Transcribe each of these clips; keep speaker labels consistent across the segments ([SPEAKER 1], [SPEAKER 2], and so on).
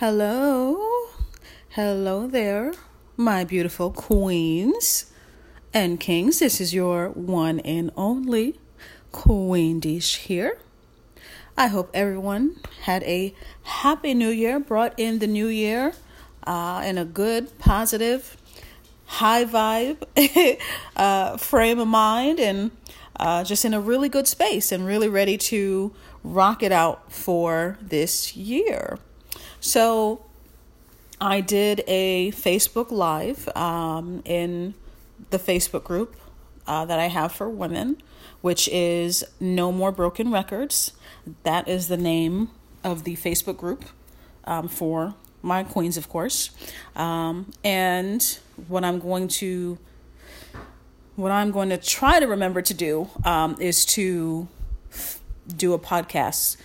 [SPEAKER 1] Hello. Hello there, my beautiful queens and kings. This is your one and only Queen Desh here. I hope everyone had a happy new year, brought in the new year uh, in a good, positive, high vibe uh, frame of mind and uh, just in a really good space and really ready to rock it out for this year. So I did a Facebook Live um, in the Facebook group uh, that I have for women, which is No More Broken Records. That is the name of the Facebook group um, for my queens, of course. Um, and what I'm going to what I'm going to try to remember to do um, is to f- do a podcast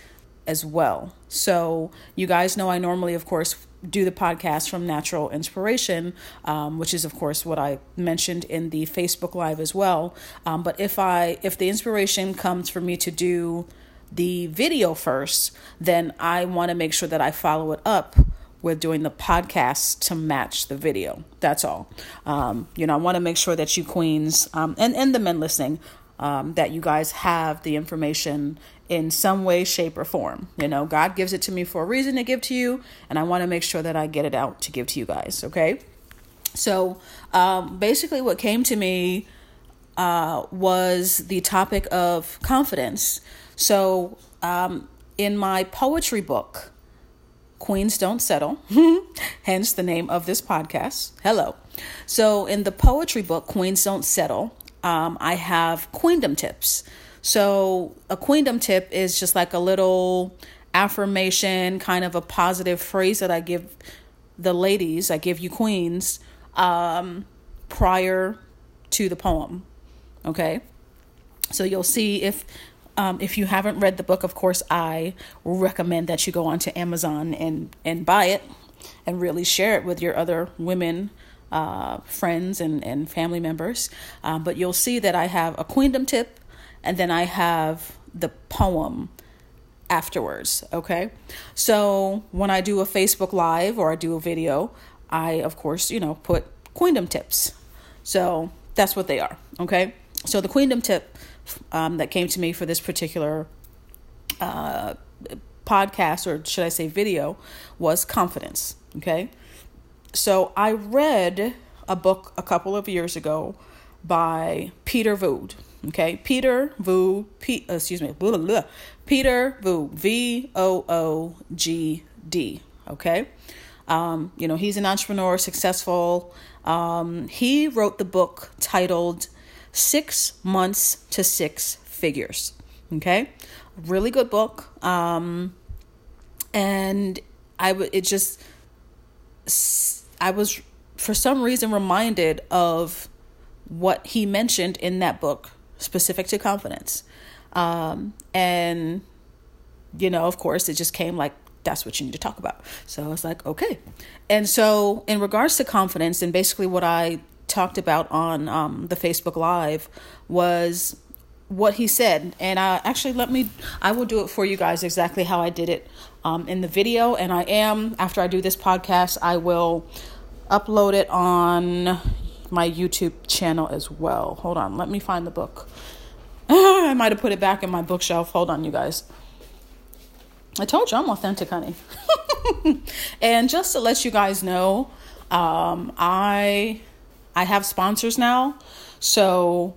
[SPEAKER 1] as well. So, you guys know I normally, of course, do the podcast from Natural Inspiration, um, which is, of course, what I mentioned in the Facebook Live as well. Um, but if I if the inspiration comes for me to do the video first, then I want to make sure that I follow it up with doing the podcast to match the video. That's all. Um, you know, I want to make sure that you queens um, and and the men listening um, that you guys have the information in some way, shape, or form. You know, God gives it to me for a reason to give to you, and I want to make sure that I get it out to give to you guys, okay? So, um, basically, what came to me uh, was the topic of confidence. So, um, in my poetry book, Queens Don't Settle, hence the name of this podcast. Hello. So, in the poetry book, Queens Don't Settle, um, I have queendom tips. So, a queendom tip is just like a little affirmation, kind of a positive phrase that I give the ladies, I give you queens, um, prior to the poem. Okay? So, you'll see if. Um, if you haven't read the book, of course, I recommend that you go onto Amazon and, and buy it and really share it with your other women uh, friends and, and family members. Um, but you'll see that I have a queendom tip and then I have the poem afterwards. Okay. So when I do a Facebook Live or I do a video, I, of course, you know, put queendom tips. So that's what they are. Okay. So the queendom tip um, that came to me for this particular uh, podcast, or should I say video, was confidence. Okay. So I read a book a couple of years ago by Peter Voogd. Okay, Peter Voogd, P, uh, excuse me, blah, blah, blah. Peter Voogd, V O O G D. Okay, um, you know he's an entrepreneur, successful. Um, he wrote the book titled Six Months to Six Figures. Okay, really good book. Um, and I would it just I was for some reason reminded of what he mentioned in that book specific to confidence. Um, and, you know, of course, it just came like, that's what you need to talk about. So I was like, okay. And so, in regards to confidence, and basically what I talked about on um, the Facebook Live was what he said. And I actually let me, I will do it for you guys exactly how I did it um, in the video. And I am, after I do this podcast, I will upload it on my YouTube channel as well. Hold on, let me find the book. I might have put it back in my bookshelf. Hold on, you guys. I told you I'm authentic, honey. and just to let you guys know, um, I I have sponsors now, so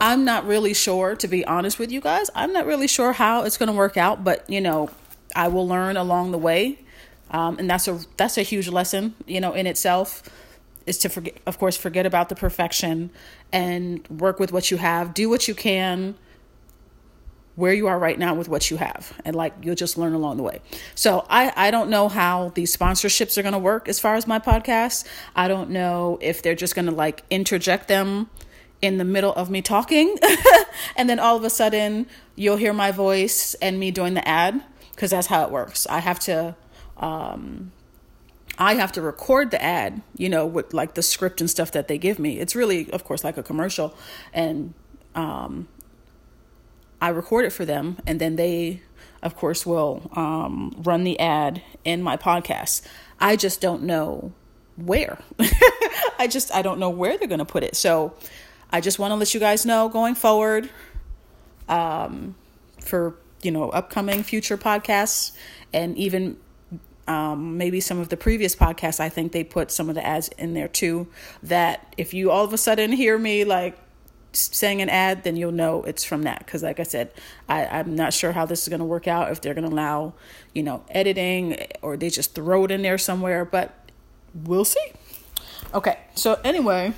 [SPEAKER 1] I'm not really sure. To be honest with you guys, I'm not really sure how it's going to work out. But you know, I will learn along the way, um, and that's a that's a huge lesson, you know, in itself is to forget of course forget about the perfection and work with what you have. Do what you can where you are right now with what you have and like you'll just learn along the way. So i i don't know how these sponsorships are going to work as far as my podcast. I don't know if they're just going to like interject them in the middle of me talking and then all of a sudden you'll hear my voice and me doing the ad because that's how it works. I have to um I have to record the ad, you know, with like the script and stuff that they give me. It's really, of course, like a commercial. And um, I record it for them and then they of course, will um, run the ad in my podcast. I just don't know where. I just I don't know where they're going to put it. So I just want to let you guys know going forward um, for you know upcoming future podcasts and even um, maybe some of the previous podcasts. I think they put some of the ads in there too. That if you all of a sudden hear me like saying an ad, then you'll know it's from that. Because, like I said, I, I'm not sure how this is going to work out. If they're going to allow, you know, editing or they just throw it in there somewhere, but we'll see. Okay, so anyway,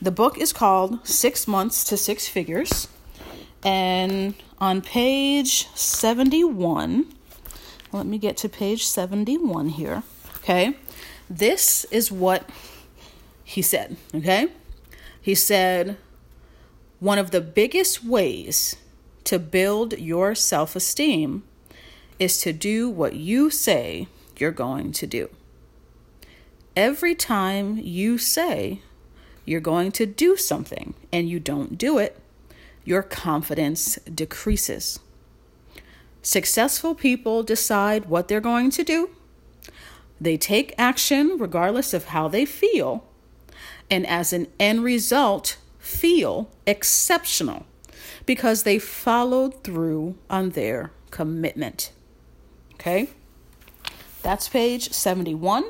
[SPEAKER 1] the book is called Six Months to Six Figures. And on page 71, let me get to page 71 here. Okay, this is what he said. Okay, he said, one of the biggest ways to build your self esteem is to do what you say you're going to do. Every time you say you're going to do something and you don't do it, your confidence decreases. Successful people decide what they're going to do. They take action regardless of how they feel, and as an end result, feel exceptional because they followed through on their commitment. Okay? That's page 71.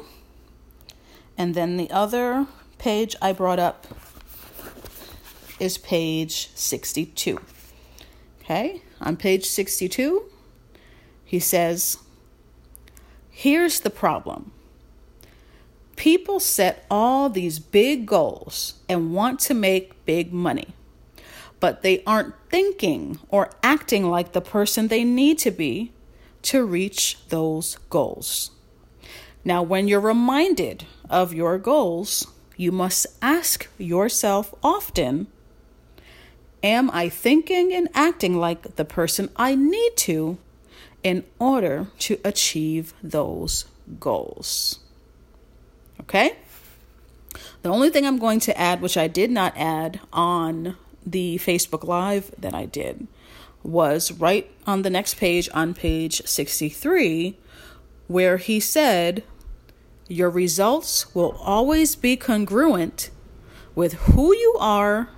[SPEAKER 1] And then the other page I brought up is page 62. Okay, on page 62, he says, Here's the problem. People set all these big goals and want to make big money, but they aren't thinking or acting like the person they need to be to reach those goals. Now, when you're reminded of your goals, you must ask yourself often Am I thinking and acting like the person I need to in order to achieve those goals? Okay? The only thing I'm going to add, which I did not add on the Facebook Live that I did, was right on the next page, on page 63, where he said, your results will always be congruent with who you are,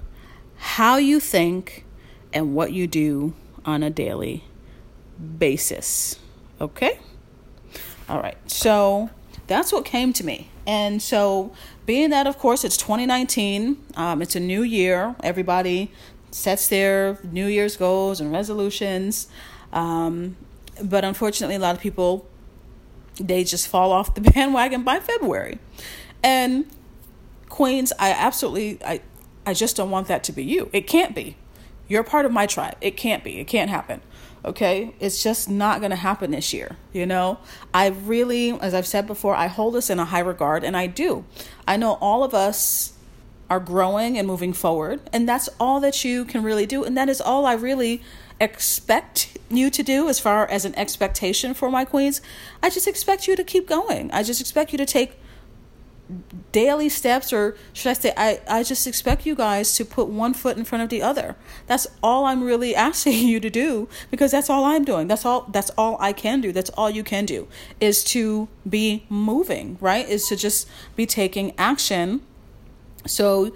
[SPEAKER 1] how you think, and what you do on a daily basis. Okay? All right. So that's what came to me. And so, being that, of course, it's 2019, um, it's a new year. Everybody sets their New Year's goals and resolutions. Um, but unfortunately, a lot of people they just fall off the bandwagon by February. And Queens, I absolutely I I just don't want that to be you. It can't be. You're part of my tribe. It can't be. It can't happen. Okay? It's just not going to happen this year, you know? I really as I've said before, I hold this in a high regard and I do. I know all of us are growing and moving forward, and that's all that you can really do and that is all I really expect you to do as far as an expectation for my queens. I just expect you to keep going. I just expect you to take daily steps or should I say I, I just expect you guys to put one foot in front of the other. That's all I'm really asking you to do because that's all I'm doing. That's all that's all I can do. That's all you can do is to be moving, right? Is to just be taking action. So,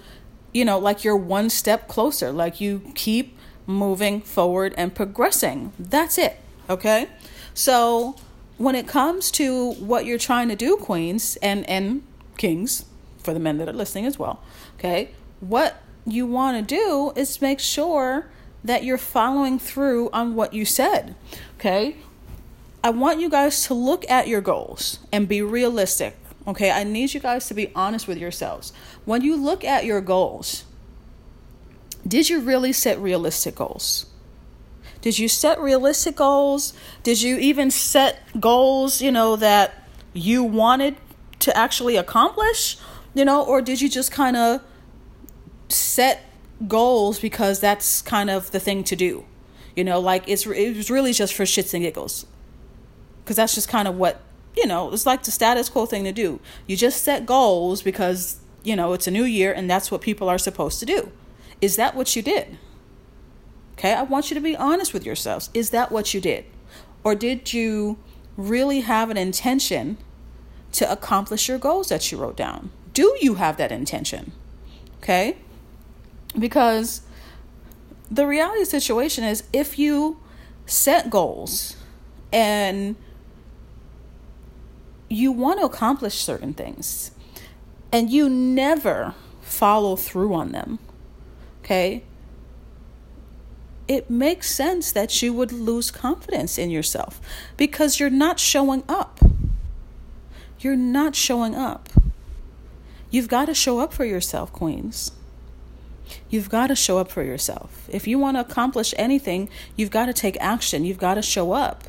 [SPEAKER 1] you know, like you're one step closer. Like you keep moving forward and progressing. That's it. Okay? So, when it comes to what you're trying to do, queens and and kings, for the men that are listening as well, okay? What you want to do is make sure that you're following through on what you said. Okay? I want you guys to look at your goals and be realistic. Okay? I need you guys to be honest with yourselves. When you look at your goals, did you really set realistic goals? Did you set realistic goals? Did you even set goals, you know, that you wanted to actually accomplish? You know, or did you just kind of set goals because that's kind of the thing to do? You know, like it's it was really just for shits and giggles. Cuz that's just kind of what, you know, it's like the status quo thing to do. You just set goals because, you know, it's a new year and that's what people are supposed to do. Is that what you did? Okay, I want you to be honest with yourselves. Is that what you did? Or did you really have an intention to accomplish your goals that you wrote down? Do you have that intention? Okay? Because the reality situation is if you set goals and you want to accomplish certain things and you never follow through on them, okay? It makes sense that you would lose confidence in yourself because you're not showing up. You're not showing up. You've got to show up for yourself, Queens. You've got to show up for yourself. If you want to accomplish anything, you've got to take action. You've got to show up.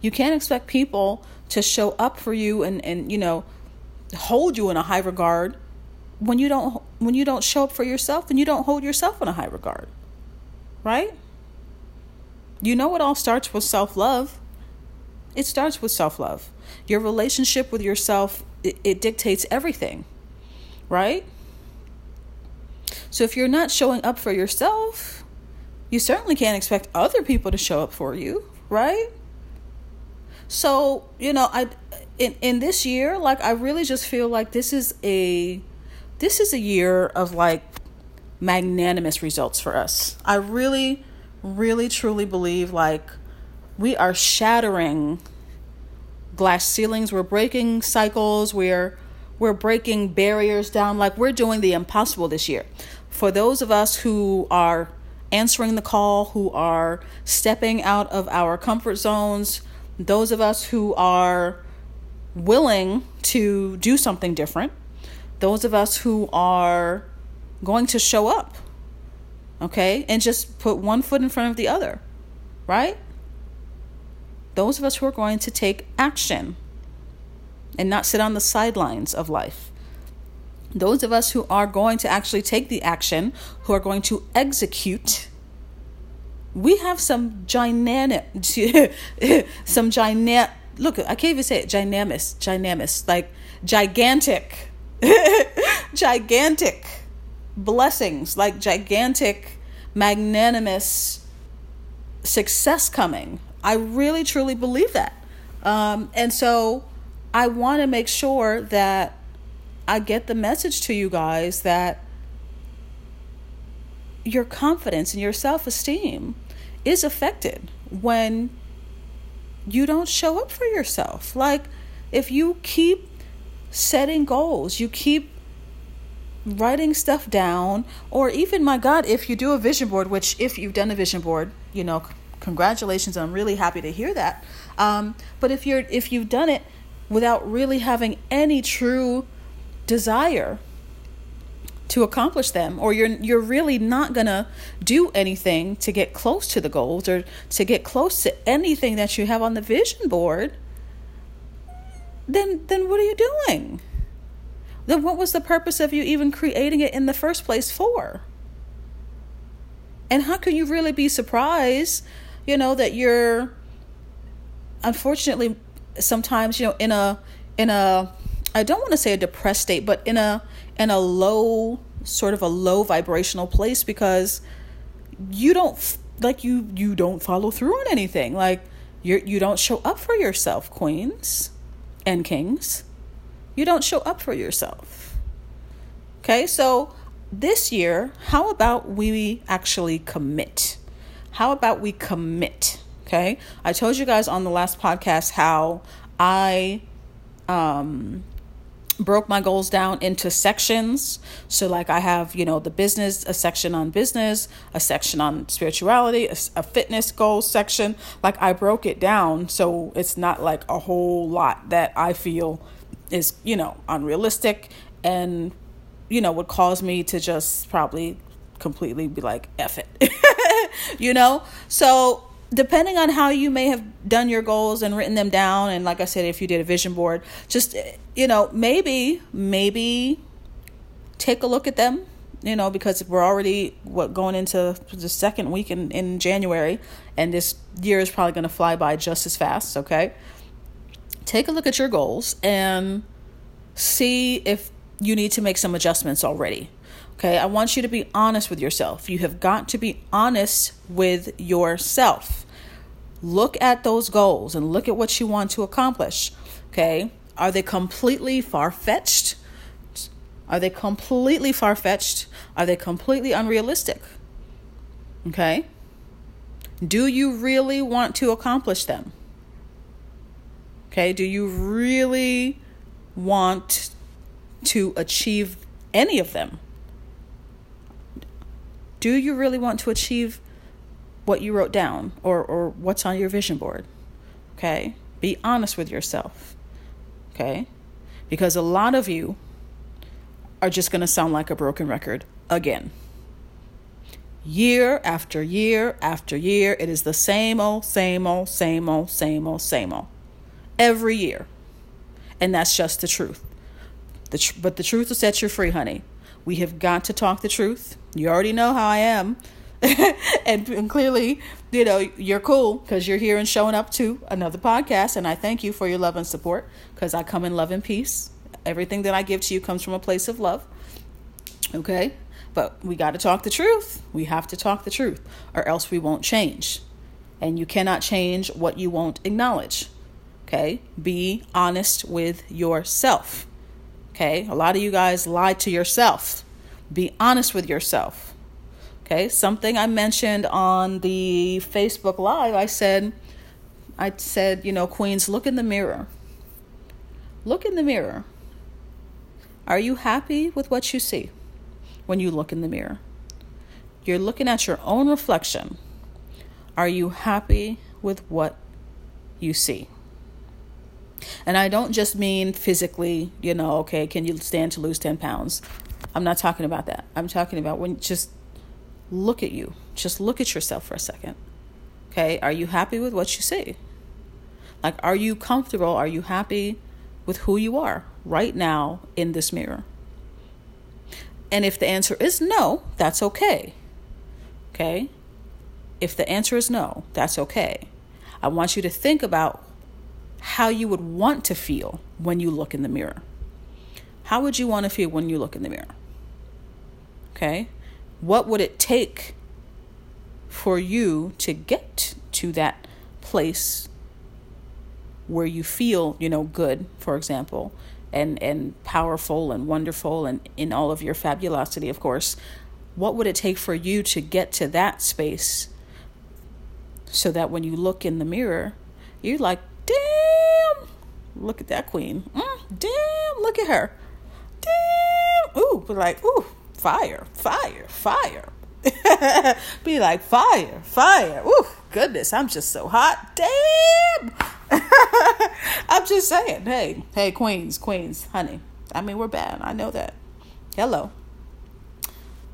[SPEAKER 1] You can't expect people to show up for you and, and you know, hold you in a high regard when you don't when you don't show up for yourself and you don't hold yourself in a high regard. Right? You know it all starts with self-love. It starts with self-love. Your relationship with yourself it, it dictates everything. Right? So if you're not showing up for yourself, you certainly can't expect other people to show up for you, right? So, you know, I in in this year, like I really just feel like this is a this is a year of like magnanimous results for us. I really really truly believe like we are shattering glass ceilings, we're breaking cycles, we're we're breaking barriers down. Like we're doing the impossible this year. For those of us who are answering the call, who are stepping out of our comfort zones, those of us who are willing to do something different, those of us who are going to show up, okay, and just put one foot in front of the other, right? Those of us who are going to take action and not sit on the sidelines of life those of us who are going to actually take the action, who are going to execute, we have some gigantic, some gigantic, look, I can't even say it, ginormous, ginormous, like gigantic, gigantic blessings, like gigantic, magnanimous success coming. I really, truly believe that. Um, and so I want to make sure that I get the message to you guys that your confidence and your self esteem is affected when you don't show up for yourself. Like, if you keep setting goals, you keep writing stuff down, or even, my God, if you do a vision board, which if you've done a vision board, you know, congratulations, I'm really happy to hear that. Um, but if you're if you've done it without really having any true desire to accomplish them or you're you're really not going to do anything to get close to the goals or to get close to anything that you have on the vision board then then what are you doing then what was the purpose of you even creating it in the first place for and how can you really be surprised you know that you're unfortunately sometimes you know in a in a I don't want to say a depressed state, but in a in a low sort of a low vibrational place because you don't like you you don't follow through on anything. Like you you don't show up for yourself, queens and kings. You don't show up for yourself. Okay? So this year, how about we actually commit? How about we commit? Okay? I told you guys on the last podcast how I um broke my goals down into sections. So, like, I have, you know, the business, a section on business, a section on spirituality, a, a, fitness goals section. Like, I broke it down so it's not like a whole lot that I feel is, you know, unrealistic and, you know, would cause me to just probably completely be like, F it, you know? So, depending on how you may have done your goals and written them down and like i said if you did a vision board just you know maybe maybe take a look at them you know because we're already what going into the second week in, in january and this year is probably going to fly by just as fast okay? Take a look at your goals and see if you need to make some adjustments already Okay, I want you to be honest with yourself. You have got to be honest with yourself. Look at those goals and look at what you want to accomplish. Okay, are they completely far fetched? Are they completely far fetched? Are they completely unrealistic? Okay, do you really want to accomplish them? Okay, do you really want to achieve any of them? Do you really want to achieve what you wrote down or, or what's on your vision board? Okay? Be honest with yourself. Okay? Because a lot of you are just going to sound like a broken record again. Year after year after year, it is the same old, same old, same old, same old, same old. Every year. And that's just the truth. The tr- but the truth will set you free, honey. We have got to talk the truth. You already know how I am. and, and, clearly, you know, you're cool because you're here and showing up to another podcast. And I thank you for your love and support because I come in love and peace. Everything that I give to you comes from a place of love. Okay? But we got to talk the truth. We have to talk the truth, or else we won't change. And you cannot change what you won't acknowledge. Okay? Be honest with yourself. Okay? A lot of you guys lie to yourself. Be honest with yourself. Okay? Something I mentioned on the Facebook Live, I said, I said, you know, Queens, look in the mirror. Look in the mirror. Are you happy with what you see when you look in the mirror? You're looking at your own reflection. Are you happy with what you see? And I don't just mean physically, you know, okay, can you stand to lose 10 pounds? I'm not talking about that. I'm talking about when just look at you. Just look at yourself for a second. Okay, are you happy with what you see? Like, are you comfortable? Are you happy with who you are right now in this mirror? And if the answer is no, that's okay. Okay? If the answer is no, that's okay. I want you to think about how you would want to feel when you look in the mirror. How would you want to feel when you look in the mirror? Okay? What would it take for you to get to that place where you feel, you know, good, for example, and and powerful and wonderful and in all of your fabulosity, of course. What would it take for you to get to that space so that when you look in the mirror, you're like, damn, look at that queen. Mm, damn, look at her. Damn, ooh, like, ooh, fire, fire, fire. be like, fire, fire. Ooh, goodness, I'm just so hot. Damn. I'm just saying, hey, hey, queens, queens, honey. I mean, we're bad. I know that. Hello.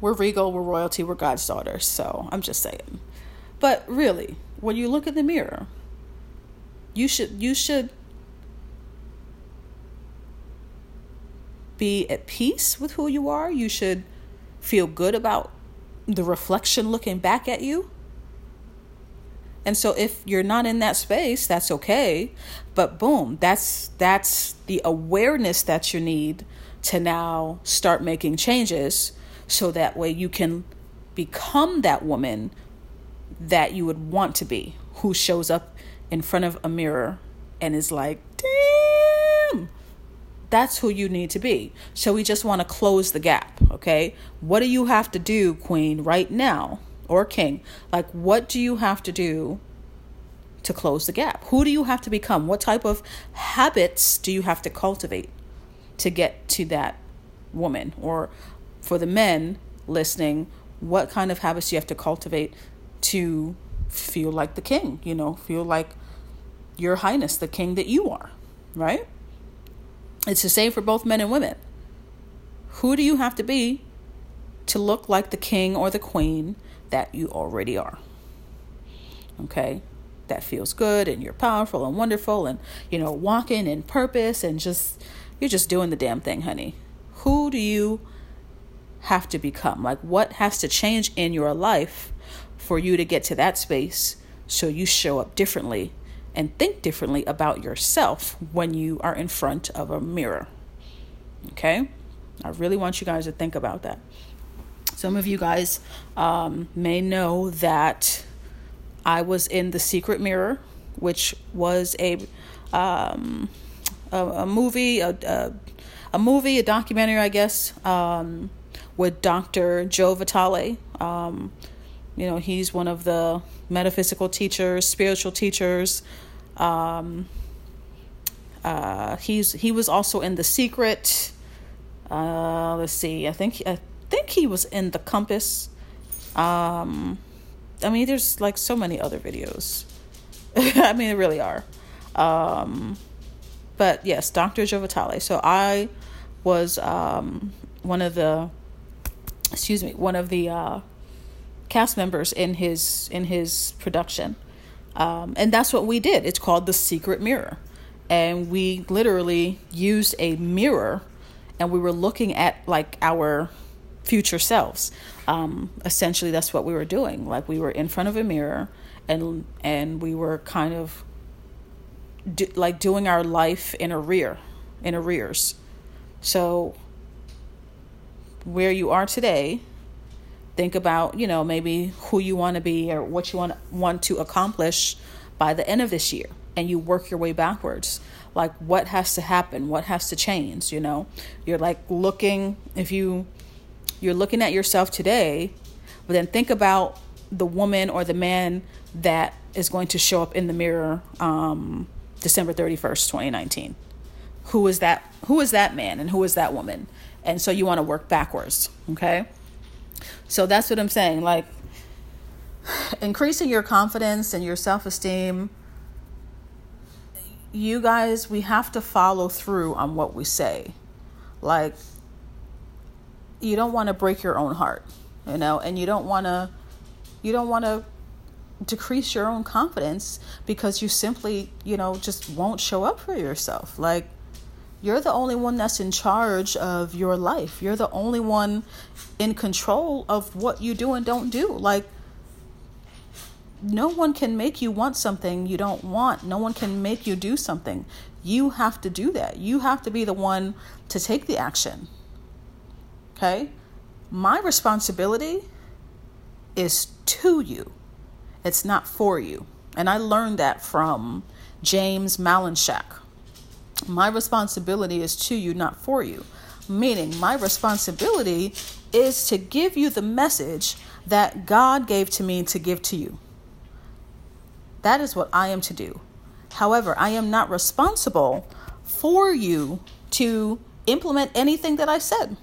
[SPEAKER 1] We're regal, we're royalty, we're God's daughters. So I'm just saying. But really, when you look in the mirror, you should you should be at peace with who you are. You should feel good about the reflection looking back at you. And so if you're not in that space, that's okay. But boom, that's that's the awareness that you need to now start making changes so that way you can become that woman that you would want to be who shows up in front of a mirror and is like, that's who you need to be. So we just want to close the gap, okay? What do you have to do, queen, right now or king? Like, what do you have to do to close the gap? Who do you have to become? What type of habits do you have to cultivate to get to that woman? Or for the men listening, what kind of habits do you have to cultivate to feel like the king, you know, feel like your highness, the king that you are, right? It's the same for both men and women. Who do you have to be to look like the king or the queen that you already are? Okay? That feels good and you're powerful and wonderful and, you know, walking in purpose and just, you're just doing the damn thing, honey. Who do you have to become? Like, what has to change in your life for you to get to that space so you show up differently and think differently about yourself when you are in front of a mirror. Okay? I really want you guys to think about that. Some of you guys um, may know that I was in The Secret Mirror, which was a um, a, a, movie, a, a, a, movie, a documentary, I guess, um, with Dr. Joe Vitale. Um, you know, he's one of the metaphysical teachers, spiritual teachers. Um, uh, he's he was also in The Secret. Uh, let's see. I think I think he was in The Compass. Um, I mean, there's like so many other videos. I mean, there really are. Um, but yes, Dr. Joe Vitale. So I was um, one of the, excuse me, one of the uh, cast members in his in his production, um, and that's what we did. It's called the Secret Mirror, and we literally used a mirror, and we were looking at like our future selves. Um, essentially, that's what we were doing. Like we were in front of a mirror, and and we were kind of do, like doing our life in a rear, in arrears. So where you are today, think about you know maybe who you want to be or what you want want to accomplish by the end of this year, and you work your way backwards like what has to happen what has to change you know you're like looking if you you're looking at yourself today, but then think about the woman or the man that is going to show up in the mirror um, December 31st, 2019. Who is that who is that man and who is that woman? And so you want to work backwards, okay? So that's what I'm saying, like increasing your confidence and your self-esteem you guys we have to follow through on what we say. Like you don't want to break your own heart, you know, and you don't want to you don't want to decrease your own confidence because you simply, you know, just won't show up for yourself. Like you're the only one that's in charge of your life. You're the only one in control of what you do and don't do. Like no one can make you want something you don't want. No one can make you do something. You have to do that. You have to be the one to take the action. Okay? My responsibility is to you, it's not for you. And I learned that from James Malinchak. My responsibility is to you, not for you. Meaning, my responsibility is to give you the message that God gave to me to give to you. That is what I am to do. However, I am not responsible for you to implement anything that I said.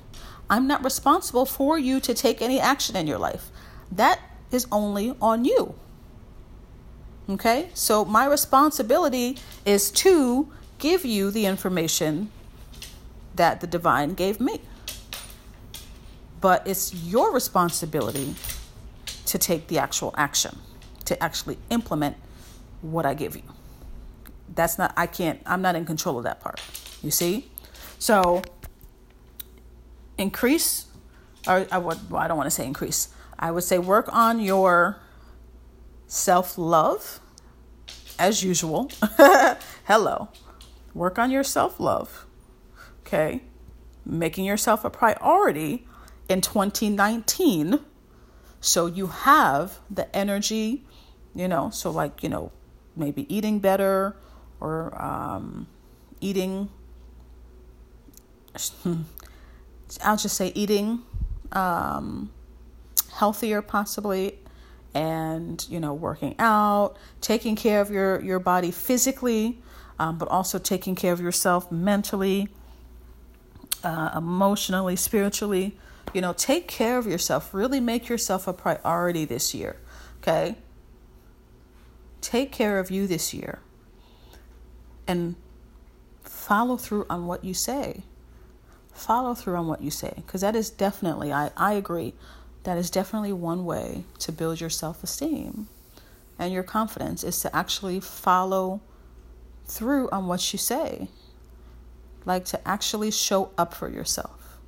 [SPEAKER 1] I'm not responsible for you to take any action in your life. That is only on you. Okay? So my responsibility is to give you the information that the divine gave me. But it's your responsibility to take the actual action, to actually implement what I give you. That's not, I can't, I'm not in control of that part. You see? So increase, or I, would, well, I don't want to say increase. I would say work on your self love as usual. Hello. Work on your self love. Okay. Making yourself a priority in 2019 so you have the energy, you know, so like, you know, maybe eating better or um, eating I'll just say eating um, healthier, possibly, and you know, working out, taking care of your your body physically, um, but also taking care of yourself mentally, uh, emotionally, spiritually. You know, take care of yourself. Really make yourself a priority this year. Okay. Take care of you this year. And follow through on what you say follow through on what you say because that is definitely I, I agree that is definitely one way to build your self-esteem and your confidence is to actually follow through on what you say like to actually show up for yourself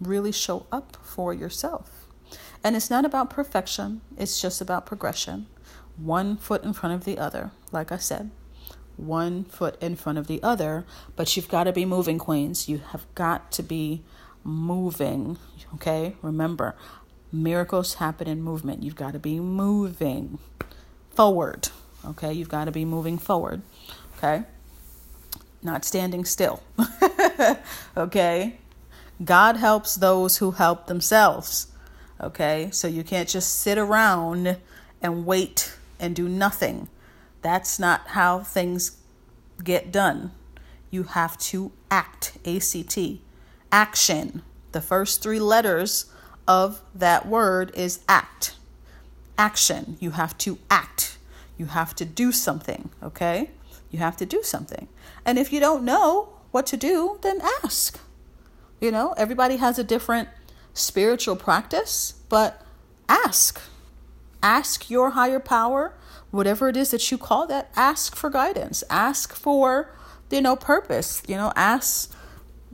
[SPEAKER 1] really show up for yourself and it's not about perfection it's just about progression one foot in front of the other like i said one foot in front of the other, but you've got to be moving, queens. You have got to be moving, okay? Remember, Miracles happen in movement. You've got to be moving forward. Okay, you've got to be moving forward. Okay, not standing still. okay, God helps those who help themselves. Okay, so you can't just sit around and wait and do nothing. That's not how things get done. You have to act. ACT. Action. The first three letters of that word is act. Action. You have to act. You have to do something, okay? You have to do something. And if you don't know what to do, then ask. You know, everybody has a different spiritual practice, but ask. Ask your higher power, whatever it is that you call that, ask for guidance. Ask for, you know, purpose. You know, ask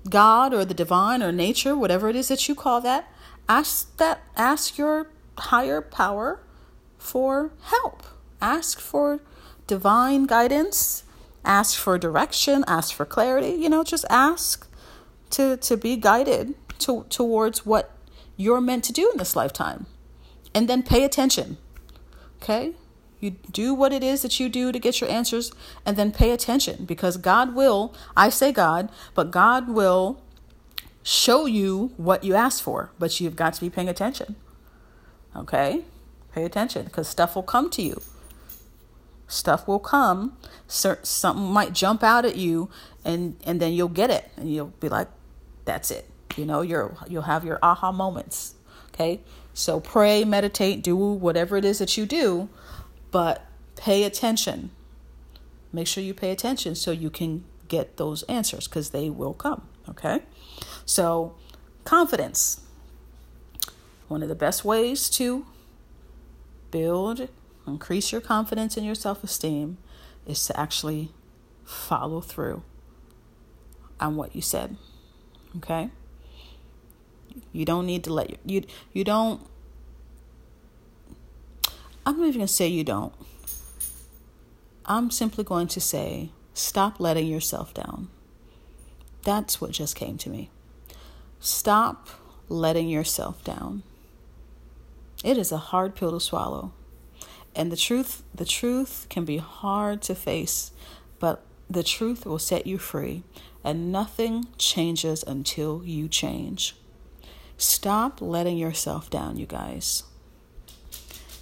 [SPEAKER 1] God or the divine or nature, whatever it is that you call that, ask that ask your higher power for help. Ask for divine guidance, ask for direction, ask for clarity, you know, just ask to to be guided to, towards what you're meant to do in this lifetime. And then pay attention. Okay? You do what it is that you do to get your answers and then pay attention because God will, I say God, but God will show you what you asked for, but you've got to be paying attention. Okay? Pay attention because stuff will come to you. Stuff will come. Something might jump out at you, and and then you'll get it, and you'll be like, "That's it." You know, you're you'll have your aha moments. Okay, so pray, meditate, do whatever it is that you do, but pay attention. Make sure you pay attention so you can get those answers because they will come. Okay? So, confidence. One of the best ways to build, increase your confidence and your self esteem is to actually follow through on what you said. Okay? You don't need to let you you, you don't I'm not even going to say you don't. I'm simply going to say stop letting yourself down. That's what just came to me. Stop letting yourself down. It is a hard pill to swallow. And the truth, the truth can be hard to face, but the truth will set you free, and nothing changes until you change. Stop letting yourself down, you guys.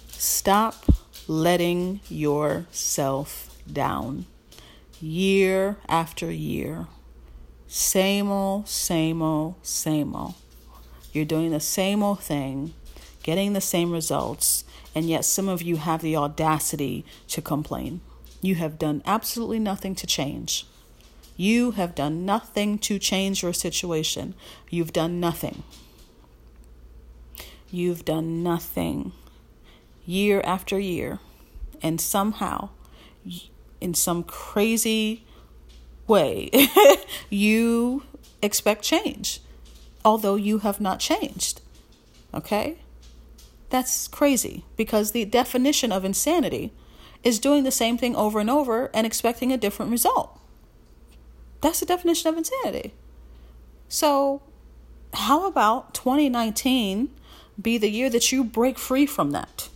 [SPEAKER 1] Stop letting yourself down year after year. Same old, same old, same old. You're doing the same old thing, getting the same results, and yet some of you have the audacity to complain. You have done absolutely nothing to change. You have done nothing to change your situation. You've done nothing. You've done nothing year after year, and somehow, in some crazy way, you expect change, although you have not changed. Okay? That's crazy because the definition of insanity is doing the same thing over and over and expecting a different result. That's the definition of insanity. So, how about 2019 be the year that you break free from that?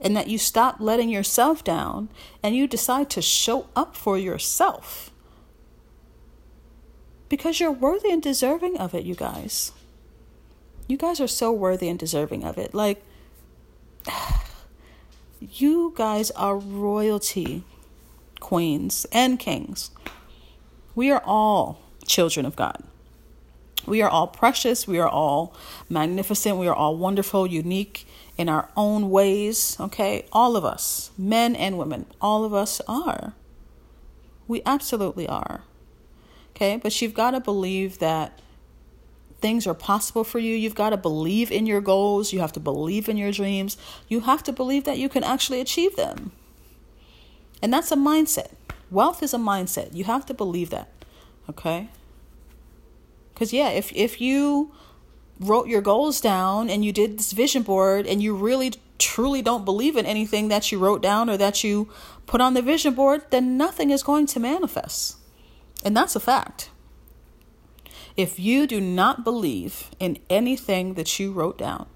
[SPEAKER 1] and that you stop letting yourself down and you decide to show up for yourself. Because you're worthy and deserving of it, you guys. You guys are so worthy and deserving of it. Like, you guys are royalty, queens, and kings. We are all children of God. We are all precious. We are all magnificent. We are all wonderful, unique, in our own ways, okay? All of us, men and women, all of us are. We absolutely are. Okay? But you've got to believe that things are possible for you. You've got to believe in your goals. You have to believe in your dreams. You have to believe that you can actually achieve them. And that's a mindset. Wealth is a mindset. You have to believe that. Okay? Cuz yeah, if if you wrote your goals down and you did this vision board and you really truly don't believe in anything that you wrote down or that you put on the vision board, then nothing is going to manifest. And that's a fact. If you do not believe in anything that you wrote down,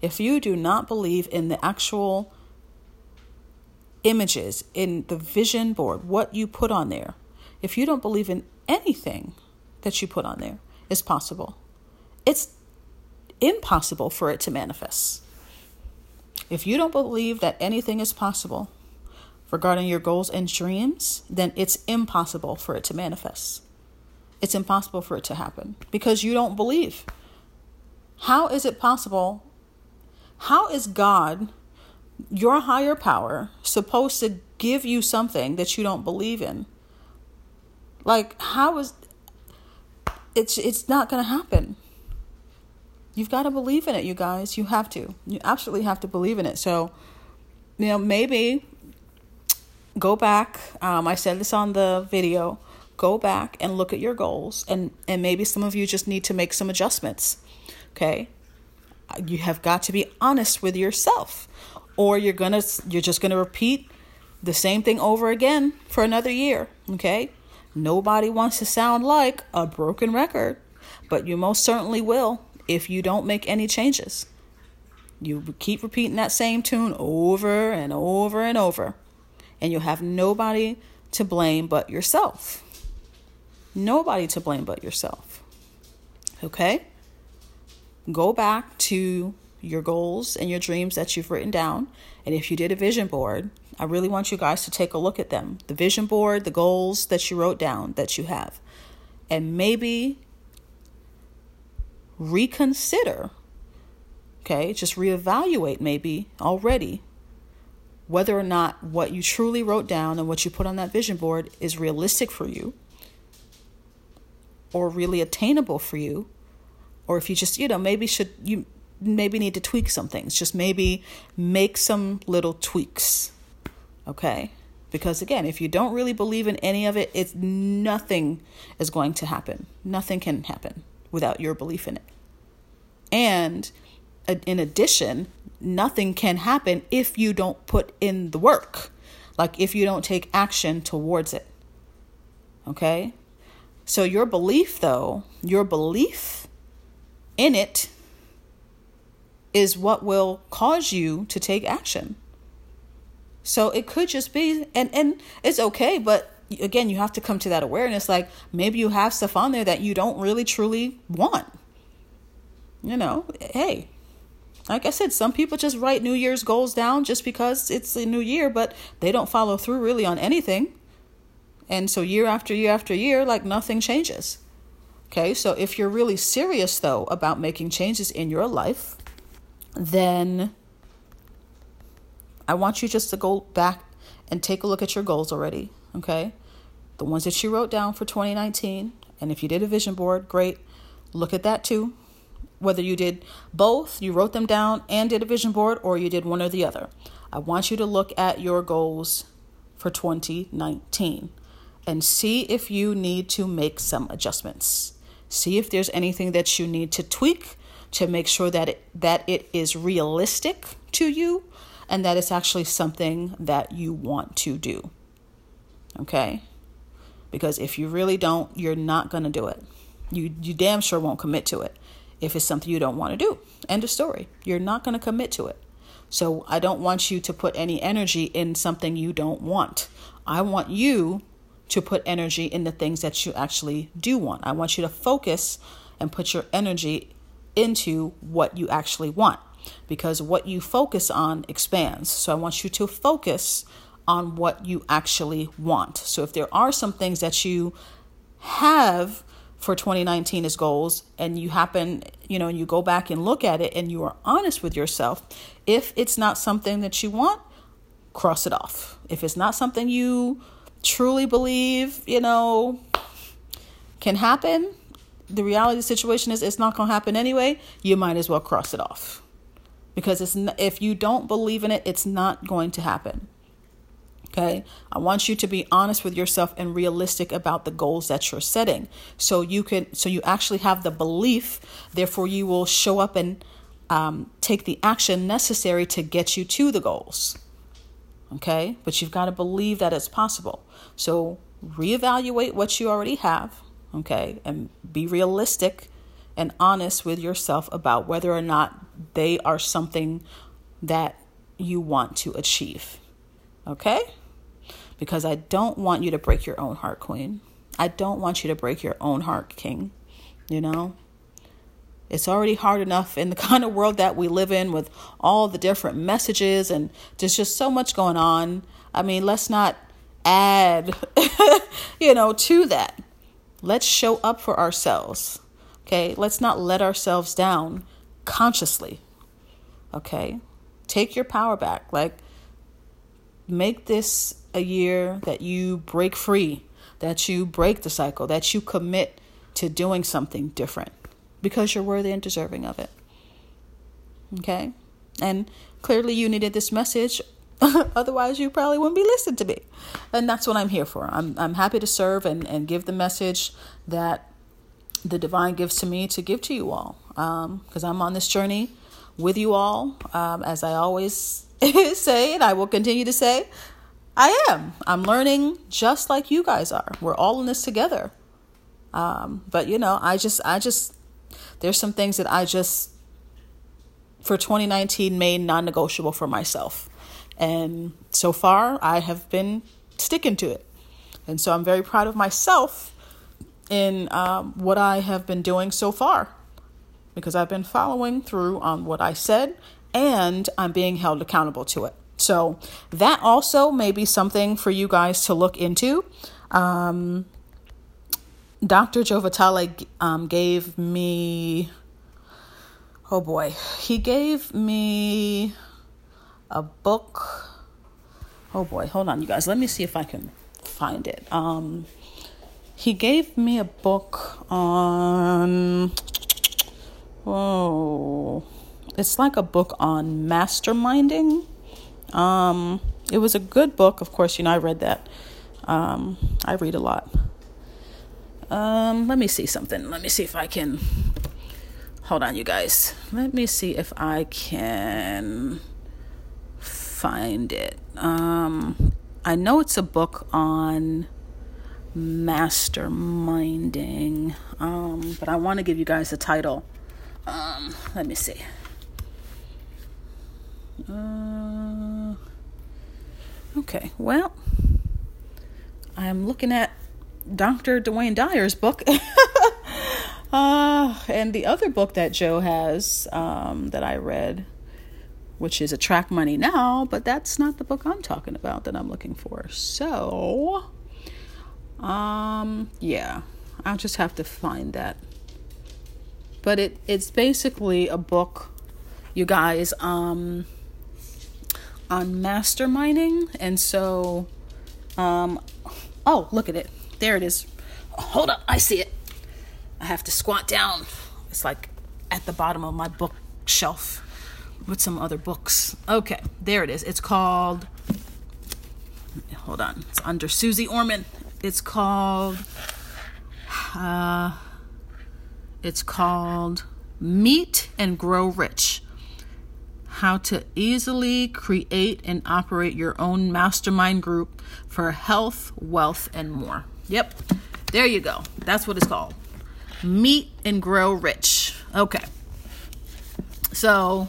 [SPEAKER 1] If you do not believe in the actual images, in the vision board, what you put on there, if you don't believe in anything that you put on there is possible, it's impossible for it to manifest. If you don't believe that anything is possible regarding your goals and dreams, then it's impossible for it to manifest. It's impossible for it to happen because you don't believe. How is it possible? How is God, your higher power, supposed to give you something that you don't believe in? Like, how is it's it's not going to happen. You've got to believe in it, you guys. You have to. You absolutely have to believe in it. So, you know, maybe go back. Um, I said this on the video. Go back and look at your goals, and and maybe some of you just need to make some adjustments. Okay, you have got to be honest with yourself, or you're gonna you're just gonna repeat the same thing over again for another year. Okay, nobody wants to sound like a broken record, but you most certainly will if you don't make any changes. You keep repeating that same tune over and over and over, and you'll have nobody to blame but yourself. Nobody to blame but yourself. Okay? Go back to your goals and your dreams that you've written down. And if you did a vision board, I really want you guys to take a look at them the vision board, the goals that you wrote down that you have. And maybe reconsider, okay, just reevaluate maybe already whether or not what you truly wrote down and what you put on that vision board is realistic for you or really attainable for you or if you just you know maybe should you maybe need to tweak some things just maybe make some little tweaks okay because again if you don't really believe in any of it it's nothing is going to happen nothing can happen without your belief in it. And in addition, nothing can happen if you don't put in the work, like if you don't take action towards it. Okay? So, your belief, though, your belief in it is what will cause you to take action. So it could just be and and it's okay, but again, you have to come to that awareness. Like maybe you have stuff on there that you don't really truly want. You know, hey, like I said, some people just write New Year's goals down just because it's a new year, but they don't follow through really on anything. And so year after year after year, like nothing changes. Okay, so if you're really serious though about making changes in your life, then I want you just to go back and take a look at your goals already. Okay, the ones that you wrote down for 2019. And if you did a vision board, great. Look at that too. Whether you did both, you wrote them down and did a vision board, or you did one or the other. I want you to look at your goals for 2019 and see if you need to make some adjustments. See if there's anything that you need to tweak to make sure that it, that it is realistic to you and that it's actually something that you want to do. Okay? Because if you really don't, you're not going to do it. You, you damn sure won't commit to it if it's something you don't want to do. End of story. You're not going to commit to it. So I don't want you to put any energy in something you don't want. I want you to put energy in the things that you actually do want. I want you to focus and put your energy into what you actually want because what you focus on expands. So I want you to focus on what you actually want. So if there are some things that you have for 2019 as goals and you happen, you know, and you go back and look at it and you are honest with yourself, if it's not something that you want, cross it off. If it's not something you truly believe, you know, can happen, the reality of the situation is it's not going to happen anyway, you might as well cross it off. Because it's if you don't believe in it, it's not going to happen. Okay. I want you to be honest with yourself and realistic about the goals that you're setting. So you can, so you actually have the belief, therefore, you will show up and um, take the action necessary to get you to the goals. Okay. But you've got to believe that it's possible. So reevaluate what you already have. Okay. And be realistic and honest with yourself about whether or not they are something that you want to achieve. Okay? Because I don't want you to break your own heart, Queen. I don't want you to break your own heart, King. You know? It's already hard enough in the kind of world that we live in with all the different messages and there's just so much going on. I mean, let's not add, you know, to that. Let's show up for ourselves. Okay? Let's not let ourselves down consciously. Okay? Take your power back. Like, make this a year that you break free, that you break the cycle, that you commit to doing something different because you're worthy and deserving of it. Okay? And clearly you needed this message. Otherwise, you probably wouldn't be listening to me. And that's what I'm here for. I'm, I'm happy to serve and, and give the message that the divine gives to me to give to you all. Because um, I'm on this journey with you all. Um, as I always say, and I will continue to say, I am. I'm learning just like you guys are. We're all in this together. Um, but you know, I just, I just, there's some things that I just, for 2019, made non negotiable for myself. And so far, I have been sticking to it. And so I'm very proud of myself in um, what I have been doing so far because I've been following through on what I said and I'm being held accountable to it. So that also may be something for you guys to look into. Um, Dr. Joe Vitale um, gave me, oh boy, he gave me a book. Oh boy, hold on, you guys. Let me see if I can find it. Um, he gave me a book on, oh, it's like a book on masterminding. Um, it was a good book. Of course, you know, I read that. Um, I read a lot. Um, let me see something. Let me see if I can. Hold on, you guys. Let me see if I can find it. Um, I know it's a book on masterminding, um, but I want to give you guys the title. Um, let me see. Uh, okay, well, I'm looking at Dr. Wayne Dyer's book. uh, and the other book that Joe has um, that I read, which is Attract Money Now, but that's not the book I'm talking about that I'm looking for. So, um, yeah, I'll just have to find that. But it, it's basically a book, you guys, um, on masterminding. And so, um, oh, look at it. There it is. Hold up, I see it. I have to squat down. It's like at the bottom of my bookshelf with some other books. Okay, there it is. It's called. Hold on. It's under Susie Orman. It's called. Uh, it's called Meet and Grow Rich how to easily create and operate your own mastermind group for health, wealth, and more. Yep, there you go. That's what it's called. Meet and grow rich. Okay. So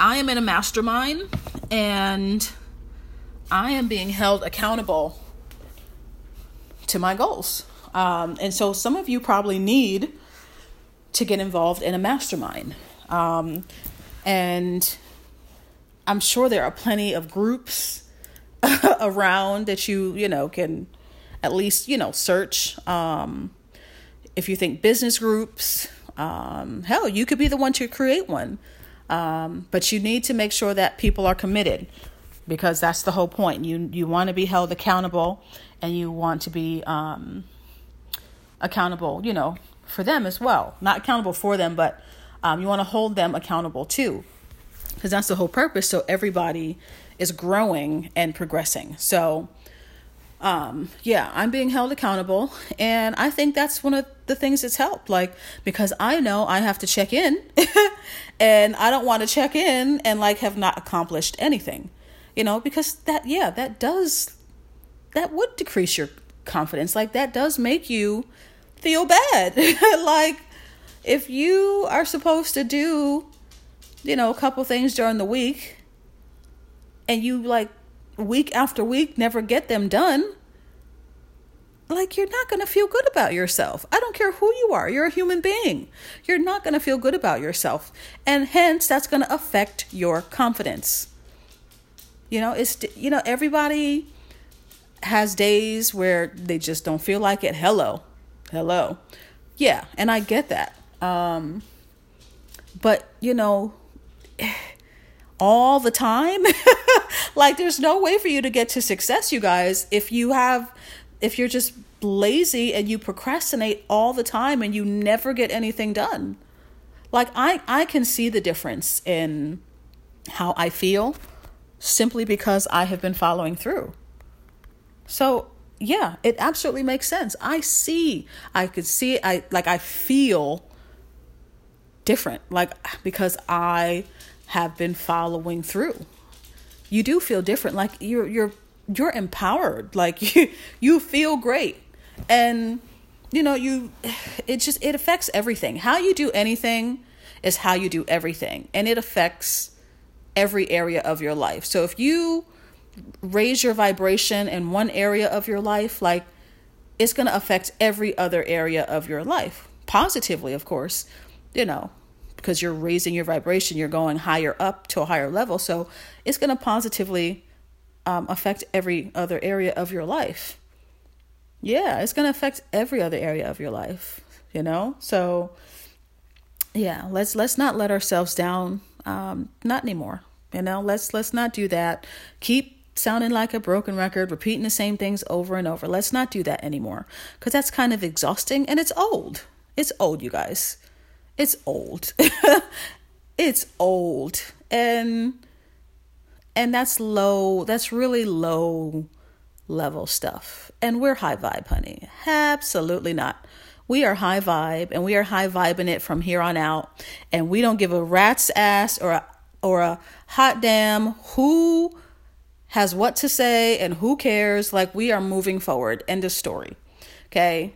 [SPEAKER 1] I am in a mastermind and I am being held accountable to my goals. Um, and so some of you probably need to get involved in a mastermind. Um, and I'm sure there are plenty of groups around that you, you know, can at least, you know, search. Um, if you think business groups, um, hell, you could be the one to create one. Um, but you need to make sure that people are committed because that's the whole point. You you want to be held accountable and you want to be um, accountable, you know, for them as well. Not accountable for them, but um, you want to hold them accountable too, because that's the whole purpose. So everybody is growing and progressing. So, um, yeah, I'm being held accountable, and I think that's one of the things that's helped. Like because I know I have to check in, and I don't want to check in and like have not accomplished anything, you know, because that yeah that does that would decrease your confidence. Like that does make you feel bad, like if you are supposed to do, you know, a couple things during the week and you like week after week never get them done, like you're not going to feel good about yourself. I don't care who you are, you're a human being. You're not going to feel good about yourself. And hence that's going to affect your confidence. You know, it's you know everybody has days where they just don't feel like it. Hello. Hello. Yeah, and I get that. Um but you know all the time like there's no way for you to get to success you guys if you have if you're just lazy and you procrastinate all the time and you never get anything done. Like I I can see the difference in how I feel simply because I have been following through. So, yeah, it absolutely makes sense. I see, I could see I like I feel different like because I have been following through. You do feel different like you're you're you're empowered like you you feel great. And you know you it just it affects everything. How you do anything is how you do everything and it affects every area of your life. So if you raise your vibration in one area of your life like it's going to affect every other area of your life positively of course you know because you're raising your vibration you're going higher up to a higher level so it's going to positively um, affect every other area of your life. Yeah, it's going to affect every other area of your life, you know? So yeah, let's let's not let ourselves down um not anymore. You know, let's let's not do that. Keep sounding like a broken record, repeating the same things over and over. Let's not do that anymore cuz that's kind of exhausting and it's old. It's old, you guys. It's old. it's old. And and that's low, that's really low level stuff. And we're high vibe, honey. Absolutely not. We are high vibe and we are high vibing it from here on out. And we don't give a rat's ass or a, or a hot damn who has what to say and who cares. Like we are moving forward. End of story. Okay.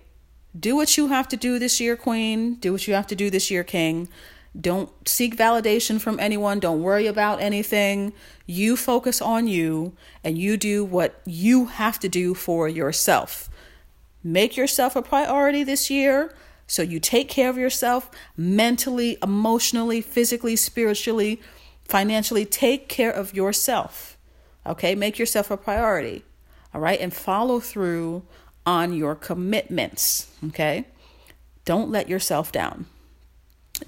[SPEAKER 1] Do what you have to do this year, Queen. Do what you have to do this year, King. Don't seek validation from anyone. Don't worry about anything. You focus on you and you do what you have to do for yourself. Make yourself a priority this year so you take care of yourself mentally, emotionally, physically, spiritually, financially. Take care of yourself. Okay? Make yourself a priority. All right? And follow through on your commitments. Okay? Don't let yourself down.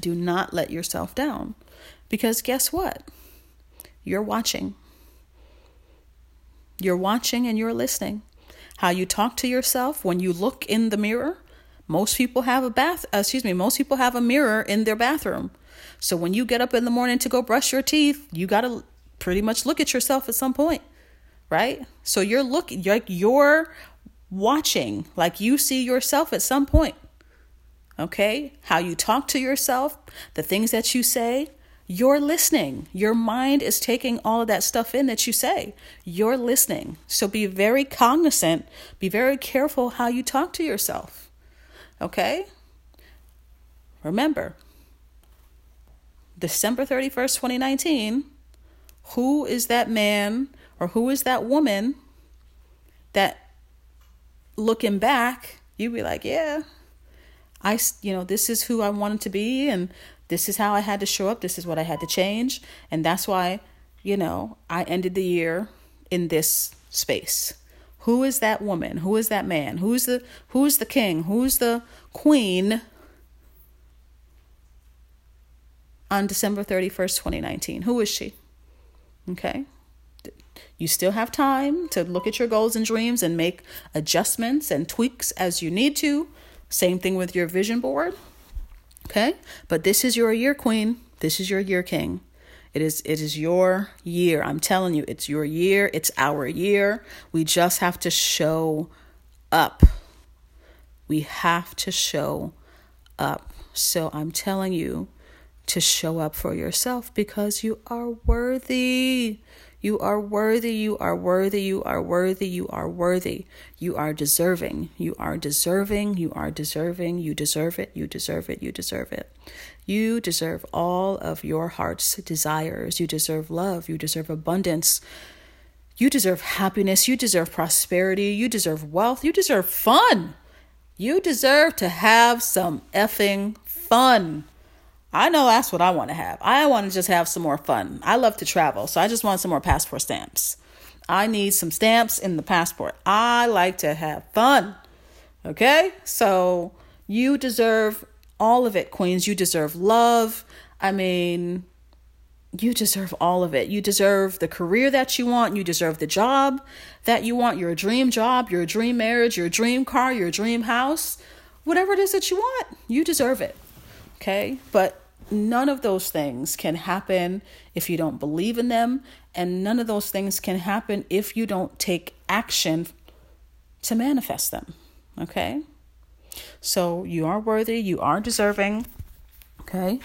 [SPEAKER 1] Do not let yourself down. Because guess what? You're watching. You're watching and you're listening. How you talk to yourself when you look in the mirror. Most people have a bath, uh, excuse me, most people have a mirror in their bathroom. So when you get up in the morning to go brush your teeth, you got to pretty much look at yourself at some point, right? So you're looking like you're watching, like you see yourself at some point okay? How you talk to yourself, the things that you say, you're listening. Your mind is taking all of that stuff in that you say. You're listening. So be very cognizant, be very careful how you talk to yourself, okay? Remember, December 31st, 2019, who is that man or who is that woman that looking back, you'd be like, yeah, I, you know, this is who I wanted to be and this is how I had to show up. This is what I had to change. And that's why, you know, I ended the year in this space. Who is that woman? Who is that man? Who's the who's the king? Who's the queen on December 31st, 2019? Who is she? Okay? You still have time to look at your goals and dreams and make adjustments and tweaks as you need to same thing with your vision board. Okay? But this is your year, queen. This is your year, king. It is it is your year. I'm telling you, it's your year. It's our year. We just have to show up. We have to show up. So I'm telling you to show up for yourself because you are worthy. You are worthy, you are worthy, you are worthy, you are worthy. You are deserving, you are deserving, you are deserving, you deserve it, you deserve it, you deserve it. You deserve all of your heart's desires. You deserve love, you deserve abundance. You deserve happiness, you deserve prosperity, you deserve wealth, you deserve fun. You deserve to have some effing fun. I know that's what I want to have. I want to just have some more fun. I love to travel, so I just want some more passport stamps. I need some stamps in the passport. I like to have fun. Okay? So you deserve all of it, Queens. You deserve love. I mean, you deserve all of it. You deserve the career that you want. You deserve the job that you want, your dream job, your dream marriage, your dream car, your dream house, whatever it is that you want. You deserve it. Okay? But none of those things can happen if you don't believe in them, and none of those things can happen if you don't take action to manifest them. Okay? So you are worthy, you are deserving. Okay?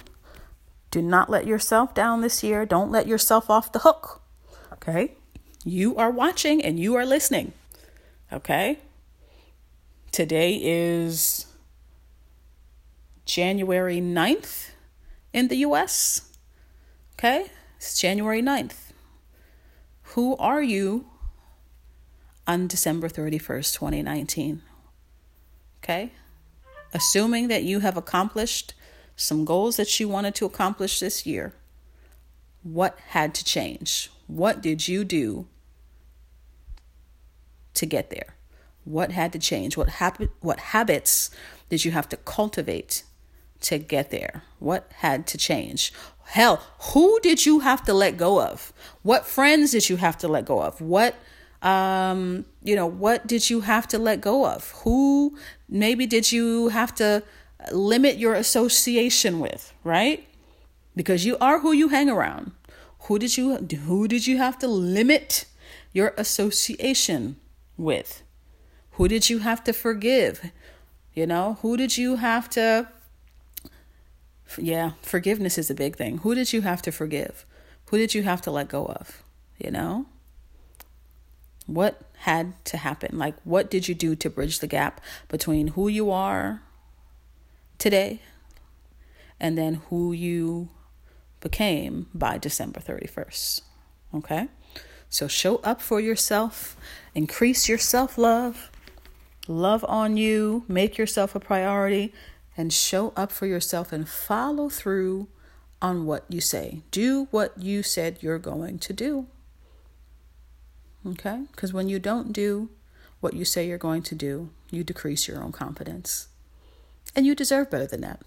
[SPEAKER 1] Do not let yourself down this year. Don't let yourself off the hook. Okay? You are watching and you are listening. Okay? Today is January 9th in the US. Okay? It's January 9th. Who are you on December 31st, 2019? Okay? Assuming that you have accomplished some goals that you wanted to accomplish this year, what had to change? What did you do to get there? What had to change? What hap- what habits did you have to cultivate to get there? What had to change? Hell, who did you have to let go of? What friends did you have to let go of? What um you know what did you have to let go of who maybe did you have to limit your association with right because you are who you hang around who did you who did you have to limit your association with who did you have to forgive you know who did you have to yeah, forgiveness is a big thing. Who did you have to forgive? Who did you have to let go of? You know? What had to happen? Like, what did you do to bridge the gap between who you are today and then who you became by December 31st? Okay? So show up for yourself, increase your self love, love on you, make yourself a priority, and show up for yourself and follow through on what you say. Do what you said you're going to do. Okay? Because when you don't do what you say you're going to do, you decrease your own confidence. And you deserve better than that.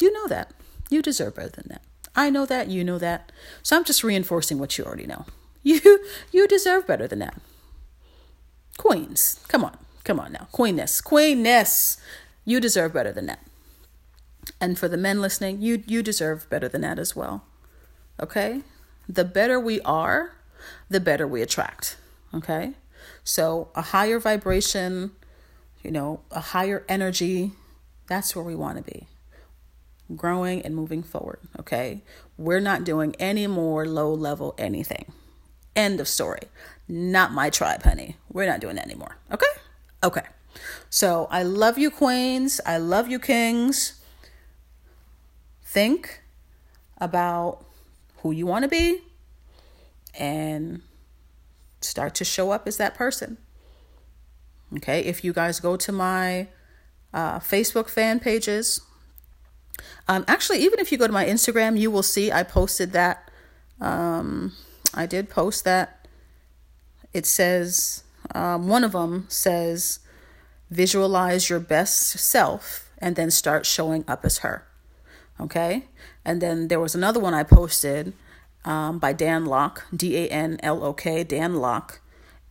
[SPEAKER 1] You know that. You deserve better than that. I know that, you know that. So I'm just reinforcing what you already know. You you deserve better than that. Queens, come on. Come on now. Queenness. Queenness. You deserve better than that. And for the men listening, you you deserve better than that as well. Okay? The better we are, the better we attract. Okay? So, a higher vibration, you know, a higher energy, that's where we want to be. Growing and moving forward, okay? We're not doing any more low level anything. End of story. Not my tribe, honey. We're not doing that anymore. Okay? Okay. So I love you, queens. I love you, kings. Think about who you want to be and start to show up as that person. Okay, if you guys go to my uh, Facebook fan pages, um, actually, even if you go to my Instagram, you will see I posted that. Um, I did post that. It says, um, one of them says, visualize your best self and then start showing up as her. Okay. And then there was another one I posted um, by Dan Lok, D A N L O K, Dan Lok.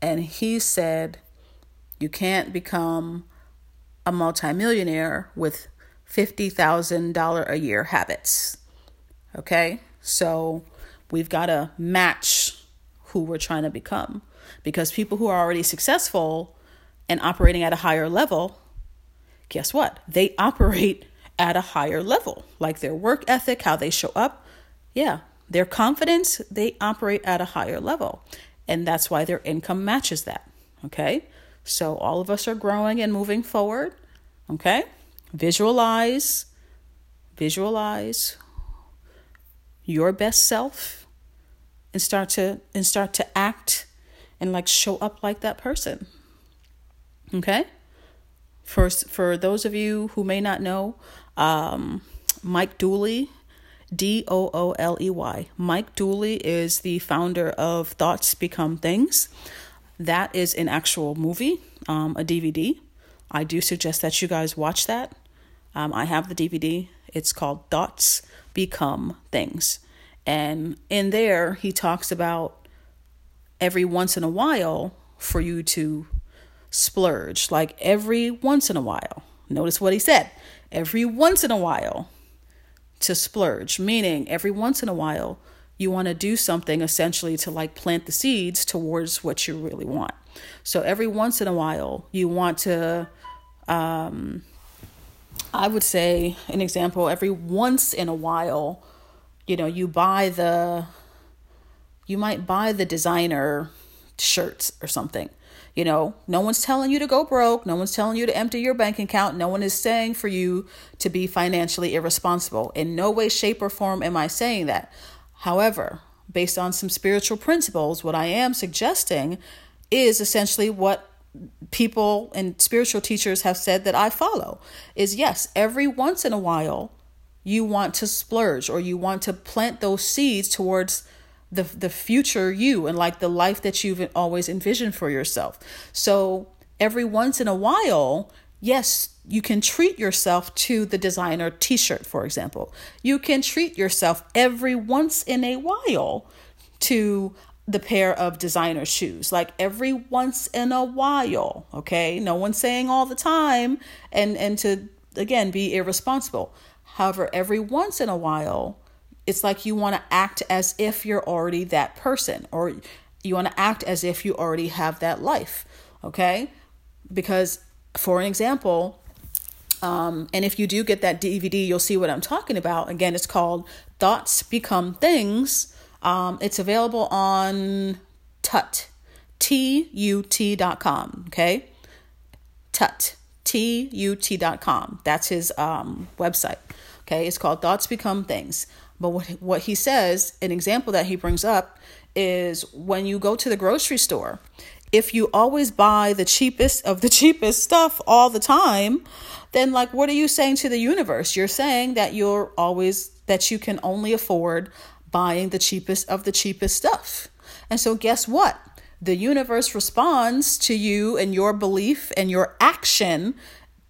[SPEAKER 1] And he said, You can't become a multimillionaire with $50,000 a year habits. Okay. So we've got to match who we're trying to become because people who are already successful and operating at a higher level, guess what? They operate at a higher level. Like their work ethic, how they show up. Yeah, Their confidence, they operate at a higher level. And that's why their income matches that. Okay? So all of us are growing and moving forward. Okay? Visualize, visualize your best self and start to and start to act and like show up like that person. Okay? For for those of you who may not know, um, Mike Dooley, D O O L E Y. Mike Dooley is the founder of Thoughts Become Things. That is an actual movie, um, a DVD. I do suggest that you guys watch that. Um, I have the DVD. It's called Thoughts Become Things. And in there, he talks about every once in a while for you to splurge, like every once in a while. Notice what he said every once in a while to splurge, meaning every once in a while you want to do something essentially to like plant the seeds towards what you really want. So every once in a while you want to um I would say an example every once in a while you know you buy the you might buy the designer shirts or something you know, no one's telling you to go broke. No one's telling you to empty your bank account. No one is saying for you to be financially irresponsible. In no way, shape, or form am I saying that. However, based on some spiritual principles, what I am suggesting is essentially what people and spiritual teachers have said that I follow is yes, every once in a while you want to splurge or you want to plant those seeds towards the the future you and like the life that you've always envisioned for yourself. So every once in a while, yes, you can treat yourself to the designer t-shirt for example. You can treat yourself every once in a while to the pair of designer shoes like every once in a while okay no one's saying all the time and and to again be irresponsible however every once in a while it's like you want to act as if you're already that person or you want to act as if you already have that life okay? Because for an example um, and if you do get that dvd you'll see what i'm talking about. Again it's called thoughts become things. Um, it's available on tut t-u-t.com okay? Tut t-u-t.com that's his um, website okay? It's called thoughts become things but what what he says, an example that he brings up is when you go to the grocery store, if you always buy the cheapest of the cheapest stuff all the time, then like what are you saying to the universe? You're saying that you're always that you can only afford buying the cheapest of the cheapest stuff. And so guess what? The universe responds to you and your belief and your action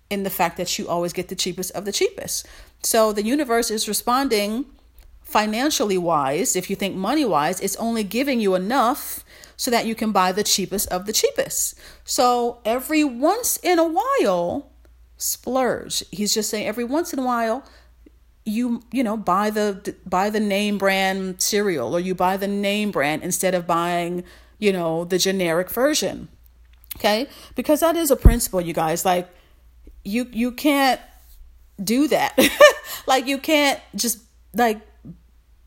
[SPEAKER 1] in the fact that you always get the cheapest of the cheapest. So the universe is responding financially wise, if you think money wise, it's only giving you enough so that you can buy the cheapest of the cheapest. So every once in a while, splurge. He's just saying every once in a while, you you know buy the buy the name brand cereal or you buy the name brand instead of buying you know the generic version okay because that is a principle you guys like you you can't do that like you can't just like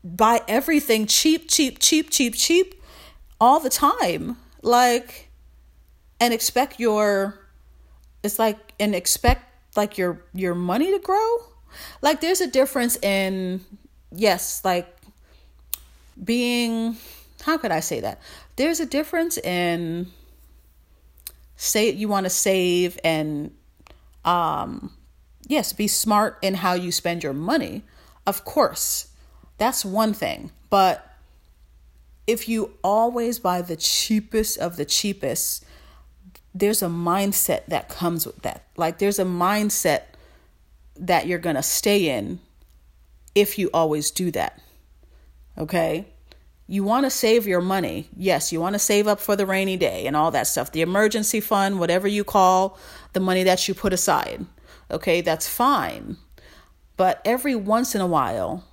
[SPEAKER 1] buy everything cheap, cheap, cheap, cheap, cheap all the time. Like, and expect your, it's like, and expect like your, your money to grow. Like, there's a difference in, yes, like being, how could I say that? There's a difference in, say, you want to save and, um, yes, be smart in how you spend your money. Of course, that's one thing. But if you always buy the cheapest of the cheapest, there's a mindset that comes with that. Like there's a mindset that you're going to stay in if you always do that. Okay? You want to save your money. Yes, you want to save up for the rainy day and all that stuff. The emergency fund, whatever you call the money that you put aside. Okay, that's fine. But every once in a while,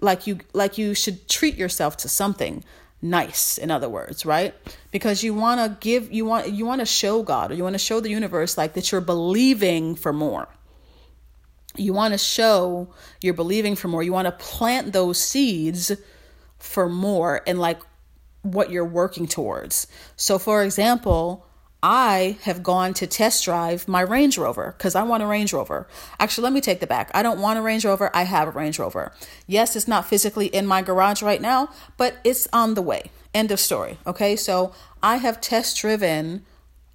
[SPEAKER 1] like you like you should treat yourself to something nice in other words right? Because you want to give you want you want to show god or you want to show the universe like that you're believing for more. You want to show you're believing for more. You want to plant those seeds for more and like what you're working towards. So, for example, I have gone to test drive my Range Rover because I want a Range Rover. Actually, let me take the back. I don't want a Range Rover. I have a Range Rover. Yes, it's not physically in my garage right now, but it's on the way. End of story. Okay, so I have test driven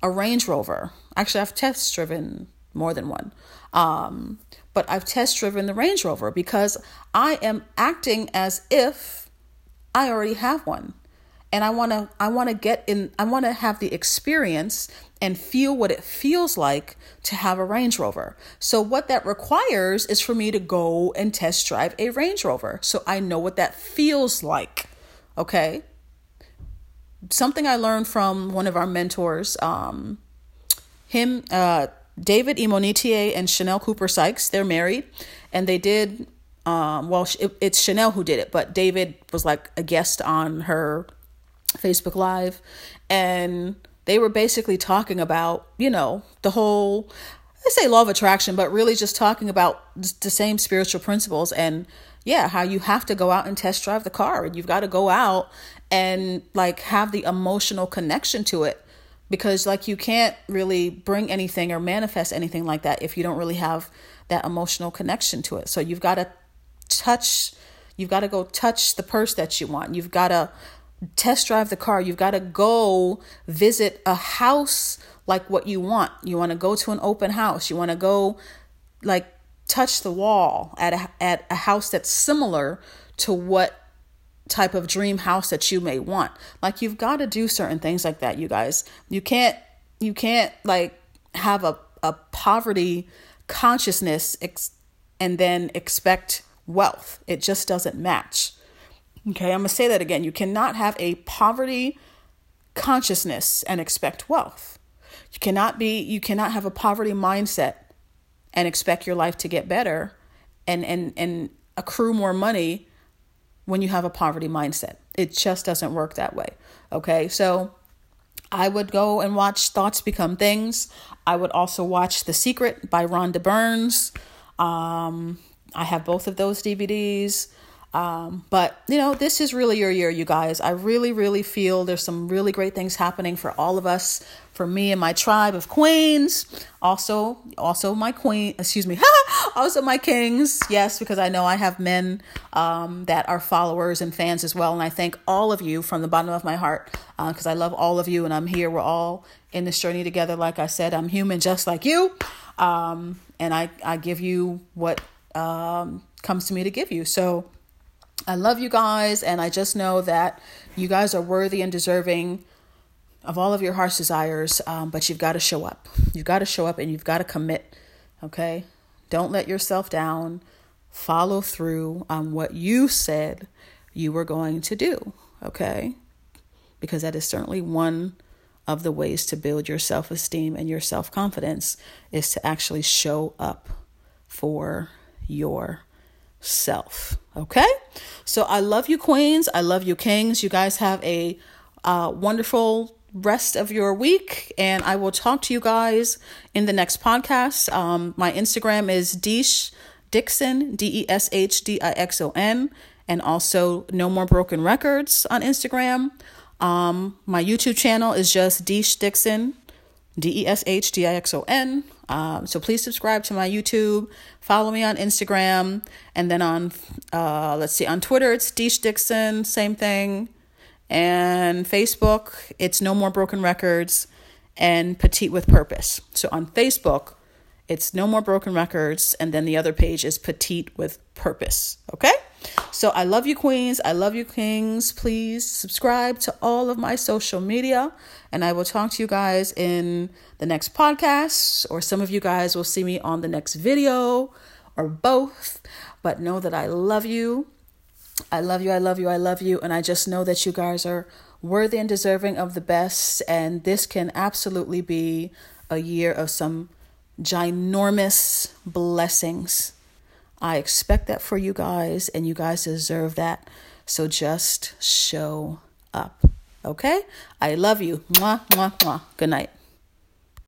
[SPEAKER 1] a Range Rover. Actually, I've test driven more than one. Um, but I've test driven the Range Rover because I am acting as if I already have one and I want to I want to get in I want to have the experience and feel what it feels like to have a Range Rover. So what that requires is for me to go and test drive a Range Rover so I know what that feels like. Okay? Something I learned from one of our mentors um him uh David Imonitie and Chanel Cooper Sykes, they're married and they did um, well, it, it's Chanel who did it, but David was like a guest on her Facebook Live, and they were basically talking about, you know, the whole, I say law of attraction, but really just talking about the same spiritual principles and, yeah, how you have to go out and test drive the car and you've got to go out and like have the emotional connection to it because like you can't really bring anything or manifest anything like that if you don't really have that emotional connection to it. So you've got to touch you've got to go touch the purse that you want. You've got to test drive the car. You've got to go visit a house like what you want. You want to go to an open house. You want to go like touch the wall at a, at a house that's similar to what type of dream house that you may want. Like you've got to do certain things like that, you guys. You can't you can't like have a a poverty consciousness ex- and then expect wealth. It just doesn't match. Okay, I'm to say that again. You cannot have a poverty consciousness and expect wealth. You cannot be you cannot have a poverty mindset and expect your life to get better and and and accrue more money when you have a poverty mindset. It just doesn't work that way. Okay? So I would go and watch Thoughts Become Things. I would also watch The Secret by Rhonda Burns. Um, I have both of those DVDs. Um, but you know, this is really your year, you guys. I really, really feel there's some really great things happening for all of us, for me and my tribe of queens. Also, also my queen, excuse me, also my kings. Yes, because I know I have men um, that are followers and fans as well, and I thank all of you from the bottom of my heart because uh, I love all of you, and I'm here. We're all in this journey together. Like I said, I'm human just like you, um, and I I give you what um, comes to me to give you. So I love you guys, and I just know that you guys are worthy and deserving of all of your heart's desires, um, but you've got to show up. You've got to show up and you've got to commit, okay? Don't let yourself down. Follow through on what you said you were going to do, okay? Because that is certainly one of the ways to build your self esteem and your self confidence is to actually show up for your self. Okay? So I love you, queens. I love you, kings. You guys have a uh, wonderful rest of your week, and I will talk to you guys in the next podcast. Um, my Instagram is Desh Dixon, D E S H D I X O N, and also No More Broken Records on Instagram. Um, my YouTube channel is just Desh Dixon, D E S H D I X O N. Um, so please subscribe to my YouTube, follow me on Instagram, and then on uh, let's see on Twitter it's Desh Dixon, same thing, and Facebook it's No More Broken Records and Petite with Purpose. So on Facebook it's No More Broken Records, and then the other page is Petite with Purpose. Okay? So I love you, Queens. I love you, Kings. Please subscribe to all of my social media, and I will talk to you guys in the next podcast, or some of you guys will see me on the next video, or both. But know that I love you. I love you. I love you. I love you. And I just know that you guys are worthy and deserving of the best. And this can absolutely be a year of some ginormous blessings. I expect that for you guys, and you guys deserve that. So just show up. Okay? I love you. Mwah, mwah, mwah. Good night.